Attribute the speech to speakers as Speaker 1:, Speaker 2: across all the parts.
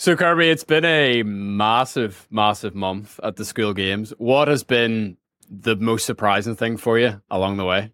Speaker 1: So, Kirby, it's been a massive, massive month at the Skool games. What has been the most surprising thing for you along the way?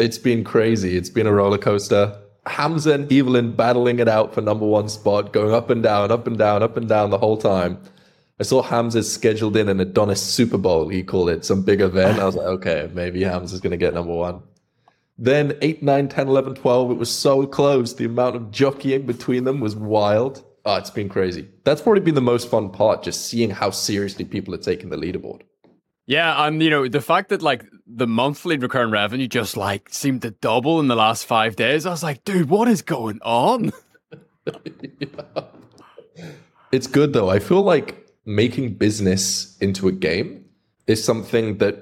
Speaker 2: It's been crazy. It's been a roller coaster. Hamza and Evelyn battling it out for number one spot, going up and down, up and down, up and down the whole time. I saw Hamza's scheduled in an Adonis Super Bowl, he called it, some big event. I was like, okay, maybe Hamza's going to get number one. Then 8, 9, 10, 11, 12, it was so close. The amount of jockeying between them was wild. Oh, it's been crazy. That's probably been the most fun part, just seeing how seriously people are taking the leaderboard.
Speaker 1: Yeah, and you know the fact that like the monthly recurring revenue just like seemed to double in the last five days. I was like, dude, what is going on?
Speaker 2: yeah. It's good though. I feel like making business into a game is something that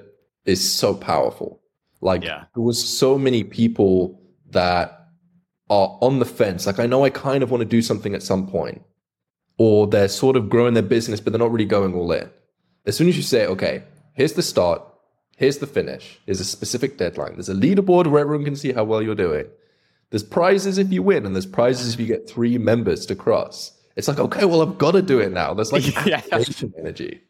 Speaker 2: is so powerful. Like yeah. there was so many people that are on the fence. Like, I know I kind of want to do something at some point, or they're sort of growing their business, but they're not really going all in. As soon as you say, okay, here's the start, here's the finish, there's a specific deadline, there's a leaderboard where everyone can see how well you're doing. There's prizes if you win, and there's prizes if you get three members to cross. It's like, okay, well, I've got to do it now. There's like yeah. energy.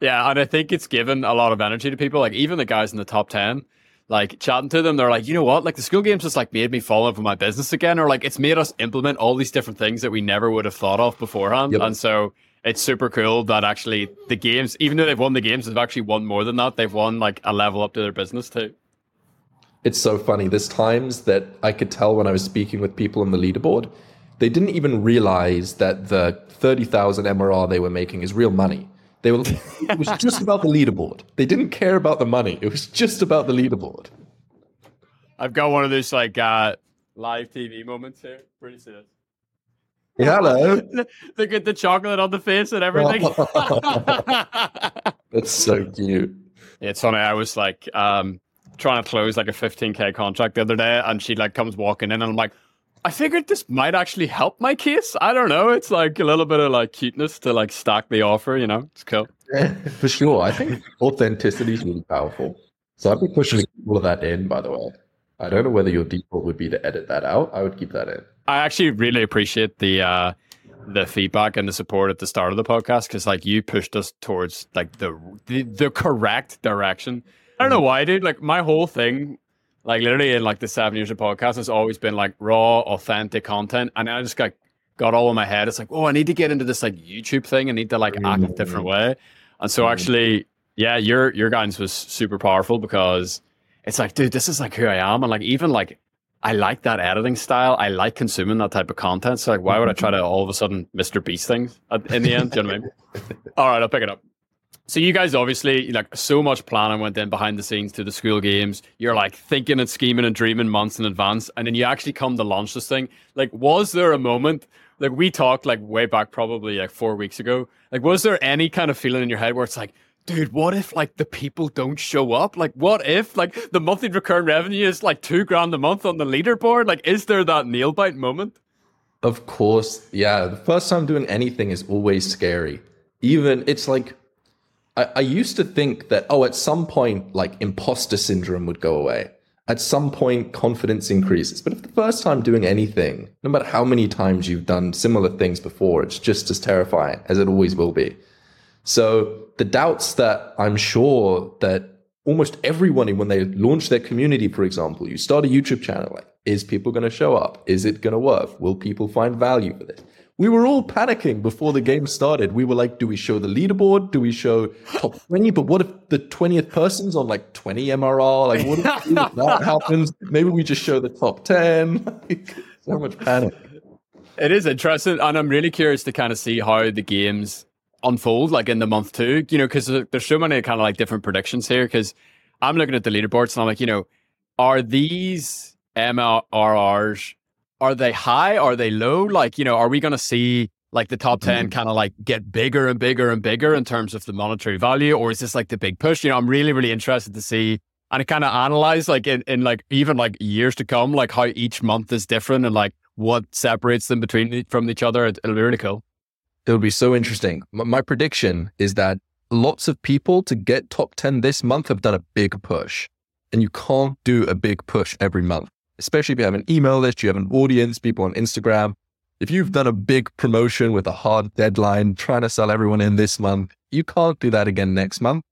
Speaker 1: Yeah, and I think it's given a lot of energy to people. Like even the guys in the top ten, like chatting to them, they're like, you know what? Like the Skool games just like made me fall over my business again, or like it's made us implement all these different things that we never would have thought of beforehand. Yep. And so it's super cool that actually the games, even though they've won the games, they've actually won more than that. They've won like a level up to their business too.
Speaker 2: It's so funny. There's times that I could tell when I was speaking with people on the leaderboard, they didn't even realize that the 30,000 MRR they were making is real money. They were. it was just about the leaderboard. They didn't care about the money. It was just about the leaderboard.
Speaker 1: I've got one of those like uh, live TV moments here. Pretty serious.
Speaker 2: hello.
Speaker 1: Look at the chocolate on the face and everything.
Speaker 2: That's so cute.
Speaker 1: It's funny. I was like um, trying to close like a 15k contract the other day, and she like comes walking in, and I'm like, I figured this might actually help my case. I don't know. It's like a little bit of like cuteness to like stack the offer, you know? It's cool.
Speaker 2: Yeah, for sure. I think authenticity is really powerful. So I'd be pushing all of that in, by the way. I don't know whether your default would be to edit that out. I would keep that in.
Speaker 1: I actually really appreciate the uh the feedback and the support at the start of the podcast because like you pushed us towards like the, the the correct direction. I don't know why, dude. Like my whole thing like literally in like the seven years of podcast, it's always been like raw, authentic content. And I just got got all in my head. It's like, oh, I need to get into this like YouTube thing. I need to like act a mm-hmm. different way. And so mm-hmm. actually, yeah, your your guidance was super powerful because it's like, dude, this is like who I am. And like even like I like that editing style. I like consuming that type of content. So like, why would I try to all of a sudden Mr. Beast things in the end? Do you know what I mean? All right, I'll pick it up. So you guys obviously like so much planning went in behind the scenes to the Skool games. You're like thinking and scheming and dreaming months in advance, and then you actually come to launch this thing. Like, was there a moment? Like we talked like way back, probably like four weeks ago. Like, was there any kind of feeling in your head where it's like, dude, what if like the people don't show up? Like, what if like the monthly recurring revenue is like two grand a month on the leaderboard? Like, is there that nail bite moment?
Speaker 2: Of course, yeah. The first time doing anything is always scary. Even it's like I, I used to think that, oh, at some point, like imposter syndrome would go away. At some point, confidence increases. But if the first time doing anything, no matter how many times you've done similar things before, it's just as terrifying as it always will be. So the doubts that I'm sure that almost everyone, when they launch their community, for example, you start a YouTube channel, like, is people going to show up? Is it going to work? Will people find value for this? We were all panicking before the game started. We were like, do we show the leaderboard? Do we show top 20? But what if the 20th person's on like 20 MRR? Like, what if, that happens? Maybe we just show the top 10. so much panic.
Speaker 1: It is interesting. And I'm really curious to kind of see how the games unfold, like in the month two, you know, because there's so many kind of like different predictions here. Because I'm looking at the leaderboards and I'm like, you know, are these MRRs are they high? Are they low? Like, you know, are we going to see like the top 10 mm-hmm. kind of like get bigger and bigger and bigger in terms of the monetary value? Or is this like the big push? You know, I'm really, really interested to see and kind of analyze like in, in like even like years to come, like how each month is different and like what separates them between from each other. It'll be really cool.
Speaker 2: It'll be so interesting. My prediction is that lots of people to get top 10 this month have done a big push. And you can't do a big push every month especially if you have an email list, you have an audience, people on Instagram. if you've done a big promotion with a hard deadline, trying to sell everyone in this month, you can't do that again next month.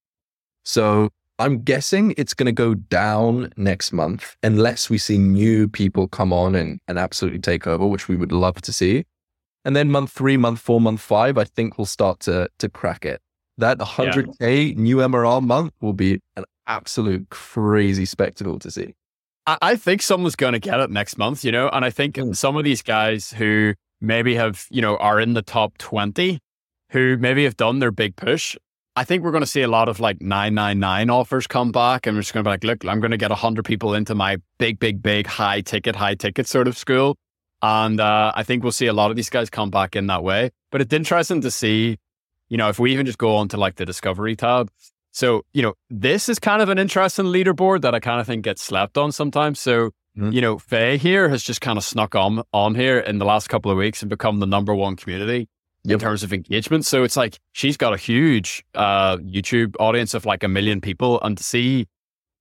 Speaker 2: So I'm guessing it's going to go down next month unless we see new people come on and, and absolutely take over, which we would love to see. And then month three, month four, month five, I think we'll start to to crack it. That 100k yeah. new MRR month will be an absolute crazy spectacle to see.
Speaker 1: I, I think someone's going to get it next month, you know, and I think mm. some of these guys who maybe have, you know, are in the top 20 who maybe have done their big push. I think we're going to see a lot of like 999 offers come back and we're just going to be like, look, I'm going to get 100 people into my big, big, big high ticket, high ticket sort of school. And uh, I think we'll see a lot of these guys come back in that way. But it's interesting to see, you know, if we even just go on to like the discovery tab. So, you know, this is kind of an interesting leaderboard that I kind of think gets slept on sometimes. So, mm-hmm. you know, Faye here has just kind of snuck on on here in the last couple of weeks and become the number one community yep. in terms of engagement. So it's like she's got a huge uh, YouTube audience of like a million people, and to see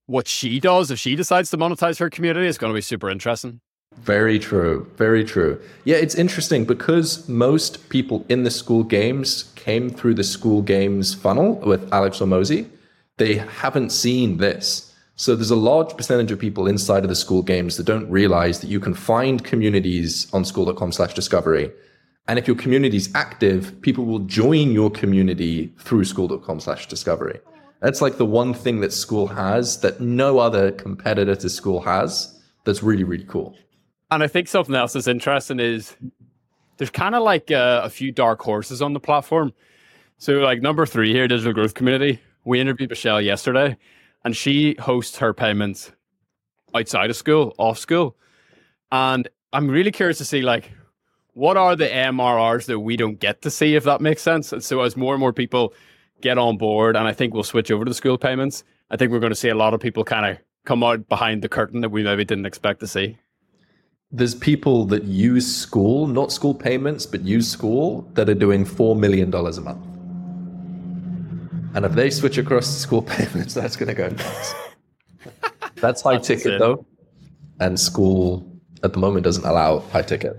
Speaker 1: what she does if she decides to monetize her community is going to be super interesting.
Speaker 2: Very true. Very true. Yeah, it's interesting because most people in the Skool games came through the Skool games funnel with Alex Hormozi. They haven't seen this. So there's a large percentage of people inside of the Skool games that don't realize that you can find communities on skool.com slash discovery. And if your community is active, people will join your community through skool.com slash discovery. That's like the one thing that Skool has that no other competitor to Skool has. That's really, really cool.
Speaker 1: And I think something else that's interesting is there's kind of like uh, a few dark horses on the platform. So, like number three here, digital growth community. We interviewed Michelle yesterday, and she hosts her payments outside of Skool, off Skool. And I'm really curious to see like what are the MRRs that we don't get to see, if that makes sense. And so as more and more people get on board, and I think we'll switch over to Skool payments, I think we're going to see a lot of people kind of come out behind the curtain that we maybe didn't expect to see.
Speaker 2: There's people that use Skool, not Skool payments, but use Skool that are doing $4 million a month. And if they switch across to Skool payments, that's going to go nuts. that's high that's ticket, though. And Skool at the moment doesn't allow high ticket.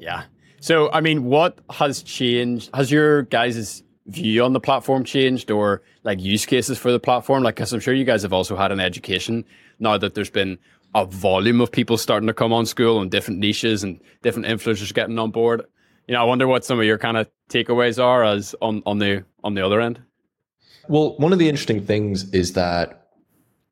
Speaker 1: Yeah. So, I mean, what has changed? Has your guys' view on the platform changed or like use cases for the platform? Like, because I'm sure you guys have also had an education now that there's been a volume of people starting to come on Skool and different niches and different influencers getting on board. You know, I wonder what some of your kind of takeaways are as on, on the on the other end.
Speaker 2: Well, one of the interesting things is that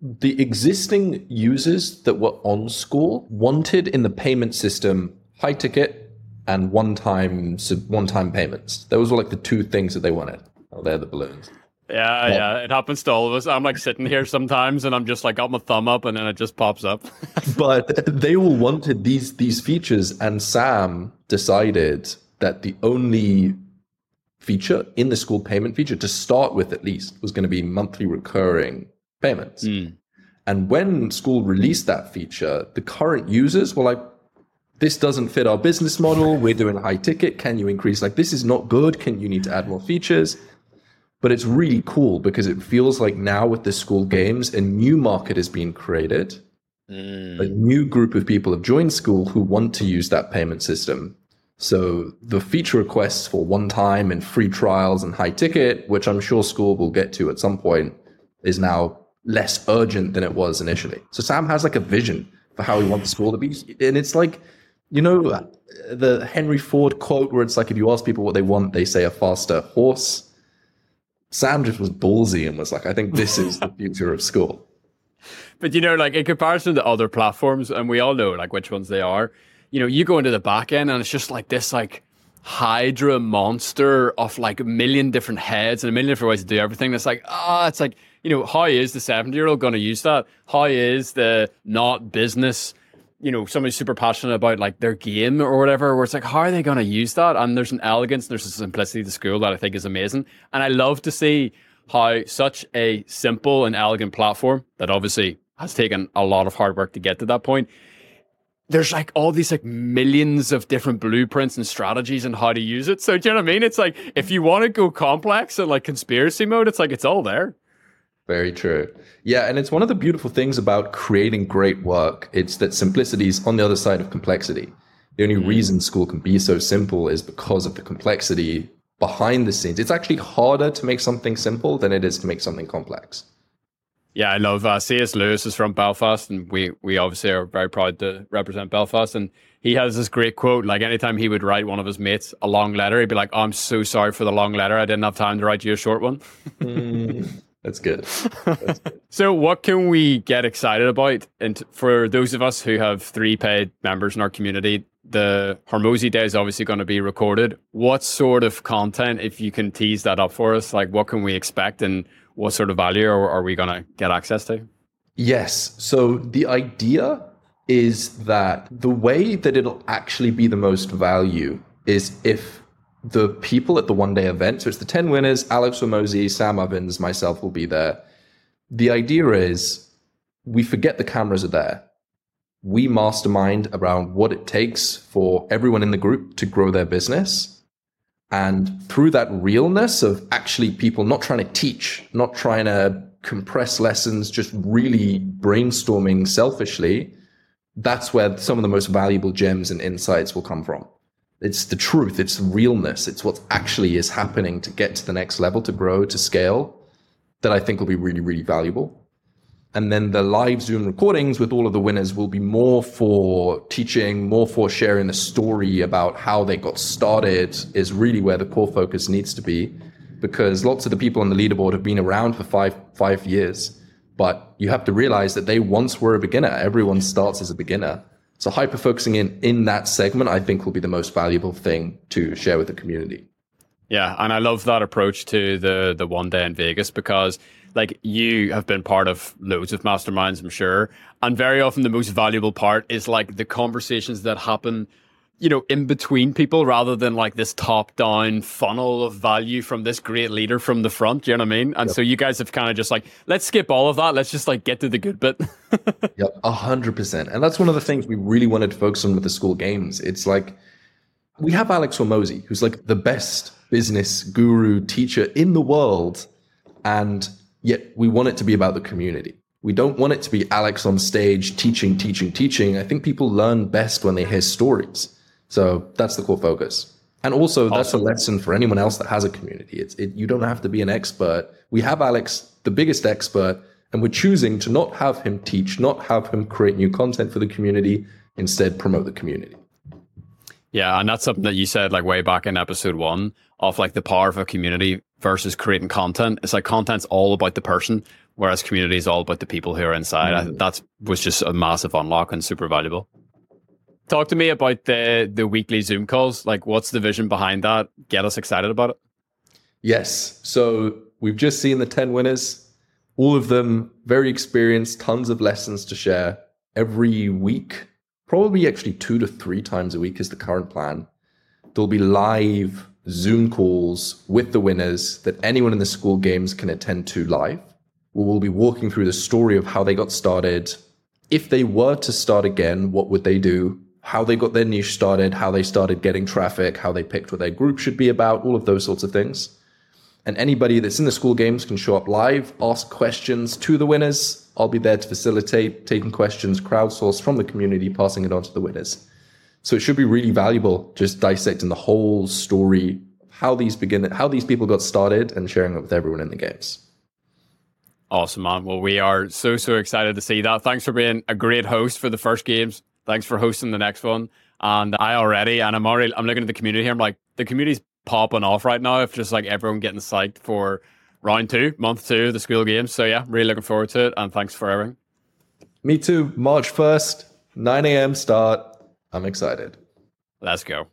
Speaker 2: the existing users that were on Skool wanted in the payment system high ticket and one-time one-time payments. Those were like the two things that they wanted. Oh, they're the balloons.
Speaker 1: Yeah, yeah, it happens to all of us. I'm like sitting here sometimes, and I'm just like got my thumb up, and then it just pops up.
Speaker 2: but they all wanted these these features, and Sam decided that the only feature in the Skool payment feature to start with, at least, was going to be monthly recurring payments. Mm. And when Skool released that feature, the current users were like, this doesn't fit our business model. We're doing high ticket. Can you increase? Like, this is not good. Can you need to add more features? But it's really cool because it feels like now with the Skool games, a new market is being created. Mm. A new group of people have joined Skool who want to use that payment system. So the feature requests for one time and free trials and high ticket, which I'm sure Skool will get to at some point, is now less urgent than it was initially. So Sam has like a vision for how he wants Skool to be. And it's like, you know the Henry Ford quote where it's like if you ask people what they want, they say a faster horse. Sam just was ballsy and was like, I think this is the future of Skool.
Speaker 1: But you know, like in comparison to other platforms, and we all know like which ones they are, you know, you go into the back end and it's just like this like Hydra monster of like a million different heads and a million different ways to do everything. It's like, ah, oh, it's like, you know, how is the 70 year old going to use that? How is the not business you know, somebody's super passionate about like their game or whatever, where it's like, how are they going to use that? And there's an elegance, there's a simplicity to Skool that I think is amazing. And I love to see how such a simple and elegant platform that obviously has taken a lot of hard work to get to that point. There's like all these like millions of different blueprints and strategies and how to use it. So do you know what I mean? It's like if you want to go complex and like conspiracy mode, it's like it's all there.
Speaker 2: Very true. Yeah, and it's one of the beautiful things about creating great work. It's that simplicity is on the other side of complexity. The only reason Skool can be so simple is because of the complexity behind the scenes. It's actually harder to make something simple than it is to make something complex.
Speaker 1: Yeah, I love uh, C.S. Lewis is from Belfast, and we we obviously are very proud to represent Belfast. And he has this great quote: like anytime he would write one of his mates a long letter, he'd be like, oh, "I'm so sorry for the long letter. I didn't have time to write you a short one."
Speaker 2: mm, that's, good. that's
Speaker 1: good. so, what can we get excited about? And for those of us who have three paid members in our community, the Hormozi Day is obviously going to be recorded. What sort of content, if you can tease that up for us, like what can we expect and what sort of value are, are we going to get access to?
Speaker 2: Yes. So the idea is that the way that it'll actually be the most value is if the people at the one day event, so it's the 10 winners, Alex Hormozi, Sam Ovens, myself will be there. The idea is we forget the cameras are there. We mastermind around what it takes for everyone in the group to grow their business and through that realness of actually people not trying to teach, not trying to compress lessons, just really brainstorming selfishly, that's where some of the most valuable gems and insights will come from. It's the truth, it's the realness, it's what actually is happening to get to the next level, to grow, to scale, that I think will be really, really valuable. And then the live Zoom recordings with all of the winners will be more for teaching, more for sharing the story about how they got started, is really where the core focus needs to be. Because lots of the people on the leaderboard have been around for five five years. But you have to realize that they once were a beginner. Everyone starts as a beginner. So hyper focusing in in that segment, I think will be the most valuable thing to share with the community.
Speaker 1: Yeah, and I love that approach to the the one day in Vegas because like you have been part of loads of masterminds, I'm sure. And very often the most valuable part is like the conversations that happen, you know, in between people rather than like this top down funnel of value from this great leader from the front. Do you know what I mean? And yep. so you guys have kind of just like, let's skip all of that. Let's just like get to the good bit.
Speaker 2: yep, a hundred percent. And that's one of the things we really wanted to focus on with the Skool games. It's like we have Alex Hormozi, who's like the best business guru teacher in the world. And Yet we want it to be about the community. We don't want it to be Alex on stage teaching, teaching, teaching. I think people learn best when they hear stories. So that's the core focus. And also, that's a lesson for anyone else that has a community. It's it, you don't have to be an expert. We have Alex, the biggest expert, and we're choosing to not have him teach, not have him create new content for the community, instead promote the community.
Speaker 1: Yeah, and that's something that you said like way back in episode one of like the power of a community versus creating content. It's like content's all about the person, whereas community is all about the people who are inside. Mm. That was just a massive unlock and super valuable. Talk to me about the the weekly Zoom calls. Like, what's the vision behind that? Get us excited about it.
Speaker 2: Yes. So we've just seen the ten winners. All of them very experienced, tons of lessons to share every week. Probably actually two to three times a week is the current plan. There'll be live Zoom calls with the winners that anyone in the Skool games can attend to live. We will be walking through the story of how they got started. If they were to start again, what would they do? How they got their niche started, how they started getting traffic, how they picked what their group should be about, all of those sorts of things. And anybody that's in the Skool games can show up live, ask questions to the winners. I'll be there to facilitate, taking questions crowdsourced from the community, passing it on to the winners. So it should be really valuable just dissecting the whole story, of how these begin, how these people got started, and sharing it with everyone in the games.
Speaker 1: Awesome, man. Well, we are so so excited to see that. Thanks for being a great host for the first games. Thanks for hosting the next one. And I already, and I'm already, I'm looking at the community here. I'm like, the community's popping off right now. If just like everyone getting psyched for round two, month two of the Skool games. So yeah, really looking forward to it. And thanks for everything.
Speaker 2: Me too. March 1st, 9 a.m. start. I'm excited.
Speaker 1: Let's go.